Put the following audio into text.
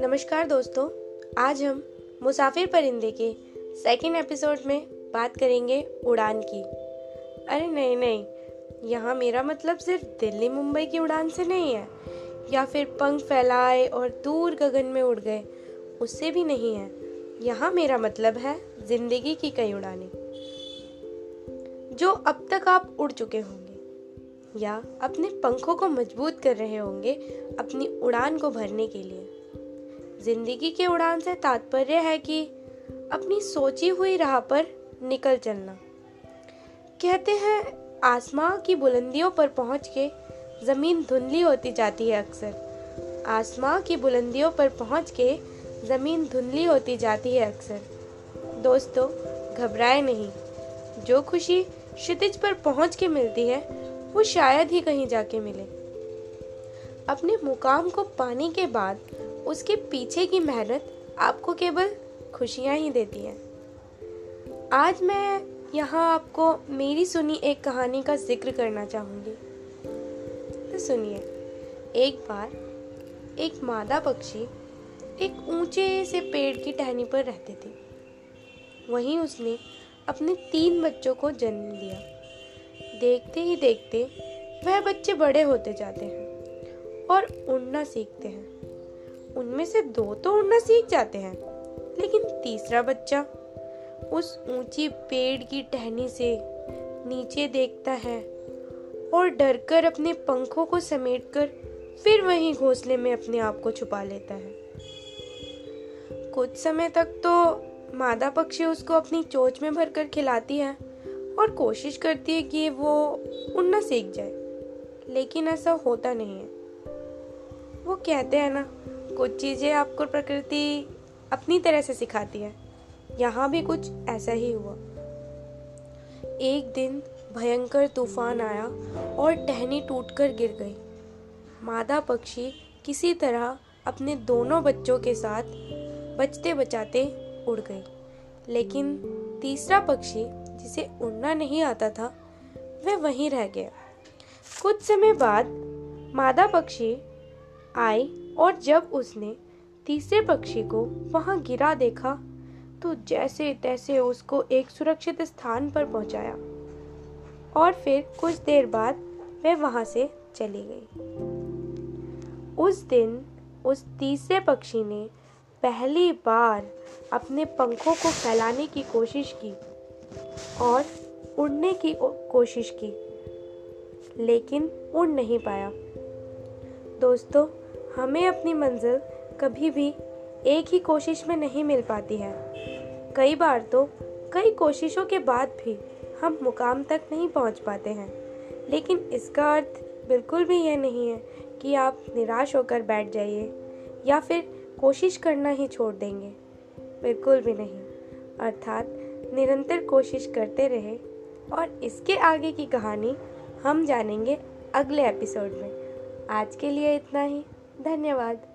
नमस्कार दोस्तों, आज हम मुसाफिर परिंदे के सेकेंड एपिसोड में बात करेंगे उड़ान की। अरे नहीं नहीं, यहाँ मेरा मतलब सिर्फ़ दिल्ली मुंबई की उड़ान से नहीं है, या फिर पंख फैलाए और दूर गगन में उड़ गए, उससे भी नहीं है। यहाँ मेरा मतलब है ज़िंदगी की कई उड़ानें, जो अब तक आप उड़ चुके होंगे। या अपने पंखों को मज़बूत कर रहे होंगे अपनी उड़ान को भरने के लिए। ज़िंदगी के उड़ान से तात्पर्य है कि अपनी सोची हुई राह पर निकल चलना। कहते हैं, आसमां की बुलंदियों पर पहुँच के ज़मीन धुंधली होती जाती है अक्सर। आसमां की बुलंदियों पर पहुँच के ज़मीन धुंधली होती जाती है अक्सर। दोस्तों, घबराए नहीं। जो खुशी क्षितिज पर पहुँच के मिलती है वो शायद ही कहीं जाके मिले। अपने मुकाम को पाने के बाद उसके पीछे की मेहनत आपको केवल खुशियाँ ही देती है। आज मैं यहाँ आपको मेरी सुनी एक कहानी का ज़िक्र करना चाहूँगी। तो सुनिए, एक बार एक मादा पक्षी एक ऊँचे से पेड़ की टहनी पर रहते थे। वहीं उसने अपने तीन बच्चों को जन्म दिया। देखते ही देखते वह बच्चे बड़े होते जाते हैं और उड़ना सीखते हैं। उनमें से दो तो उड़ना सीख जाते हैं, लेकिन तीसरा बच्चा उस ऊँची पेड़ की टहनी से नीचे देखता है और डरकर अपने पंखों को समेटकर फिर वहीं घोंसले में अपने आप को छुपा लेता है। कुछ समय तक तो मादा पक्षी उसको अपनी चोच में भरकर खिलाती है और कोशिश करती है कि वो उड़ना सीख जाए। लेकिन ऐसा होता नहीं है। वो कहते हैं ना, कुछ चीज़ें आपको प्रकृति अपनी तरह से सिखाती है। यहाँ भी कुछ ऐसा ही हुआ। एक दिन भयंकर तूफ़ान आया और टहनी टूटकर गिर गई। मादा पक्षी किसी तरह अपने दोनों बच्चों के साथ बचते बचाते उड़ गई। लेकिन तीसरा पक्षी जिसे उड़ना नहीं आता था, वह वहीं रह गया। कुछ समय बाद मादा पक्षी आई और जब उसने तीसरे पक्षी को वहाँ गिरा देखा तो जैसे तैसे उसको एक सुरक्षित स्थान पर पहुँचाया और फिर कुछ देर बाद वह वहाँ से चली गई। उस दिन उस तीसरे पक्षी ने पहली बार अपने पंखों को फैलाने की कोशिश की और उड़ने की कोशिश की, लेकिन उड़ नहीं पाया। दोस्तों, हमें अपनी मंजिल कभी भी एक ही कोशिश में नहीं मिल पाती है। कई बार तो कई कोशिशों के बाद भी हम मुकाम तक नहीं पहुँच पाते हैं। लेकिन इसका अर्थ बिल्कुल भी यह नहीं है कि आप निराश होकर बैठ जाइए या फिर कोशिश करना ही छोड़ देंगे। बिल्कुल भी नहीं। अर्थात निरंतर कोशिश करते रहे और इसके आगे की कहानी हम जानेंगे अगले एपिसोड में। आज के लिए इतना ही। धन्यवाद।